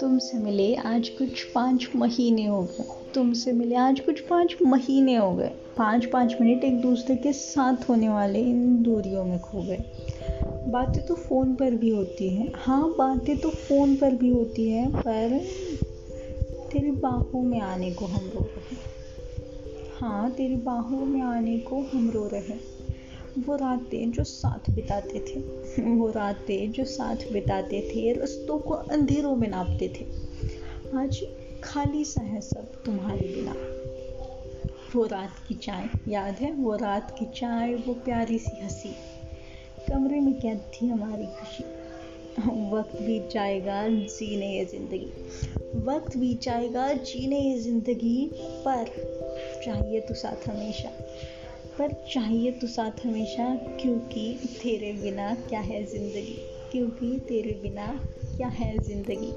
तुमसे मिले आज कुछ पाँच महीने हो गए। तुमसे मिले आज कुछ पाँच महीने हो गए। पाँच पाँच मिनट एक दूसरे के साथ होने वाले इन दूरियों में खो गए। बातें तो फ़ोन पर भी होती हैं। हाँ बातें तो फ़ोन पर भी होती हैं, पर तेरी बाहों में आने को हम रो रहे हैं। हाँ तेरी बाहों में आने को हम रो रहे वो रातें जो साथ बिताते थे। वो रातें जो साथ बिताते थे, रस्तों को अंधेरों में नापते थे। आज खाली सा है सब तुम्हारे बिना। वो रात की चाय, याद है? वो रात की चाय, वो प्यारी सी हँसी। कमरे में कैद थी हमारी खुशी? वक्त बीत जाएगा, जीने ये ज़िंदगी। वक्त बीत जाएगा, जीने ये ज़िंदगी, पर चाहिए तो साथ हमेशा। पर चाहिए तो साथ हमेशा, क्योंकि तेरे बिना क्या है ज़िंदगी? क्योंकि तेरे बिना क्या है ज़िंदगी?